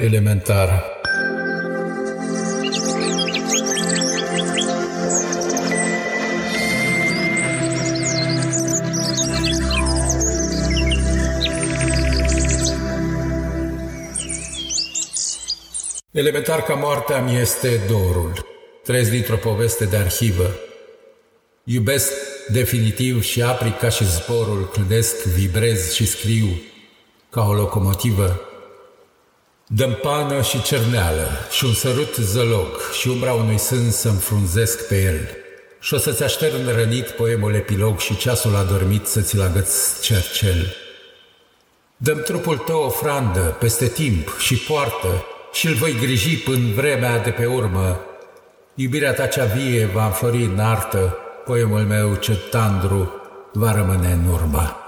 Elementar Elementar ca moartea mi este dorul. Trăiesc dintr-o poveste de arhivă. Iubesc definitiv și apri ca și zborul, clădesc, vibrez și scriu ca o locomotivă. Dăm pană și cerneală și un sărut zălog și umbra unui sân să-mi frunzesc pe el. Și o să-ți aștern rănit poemul epilog și ceasul adormit să ți-l agăți cercel. Dăm trupul tău ofrandă peste timp și poartă și-l voi griji până vremea de pe urmă. Iubirea ta cea vie va înflori în artă, poemul meu ce tandru va rămâne în urmă.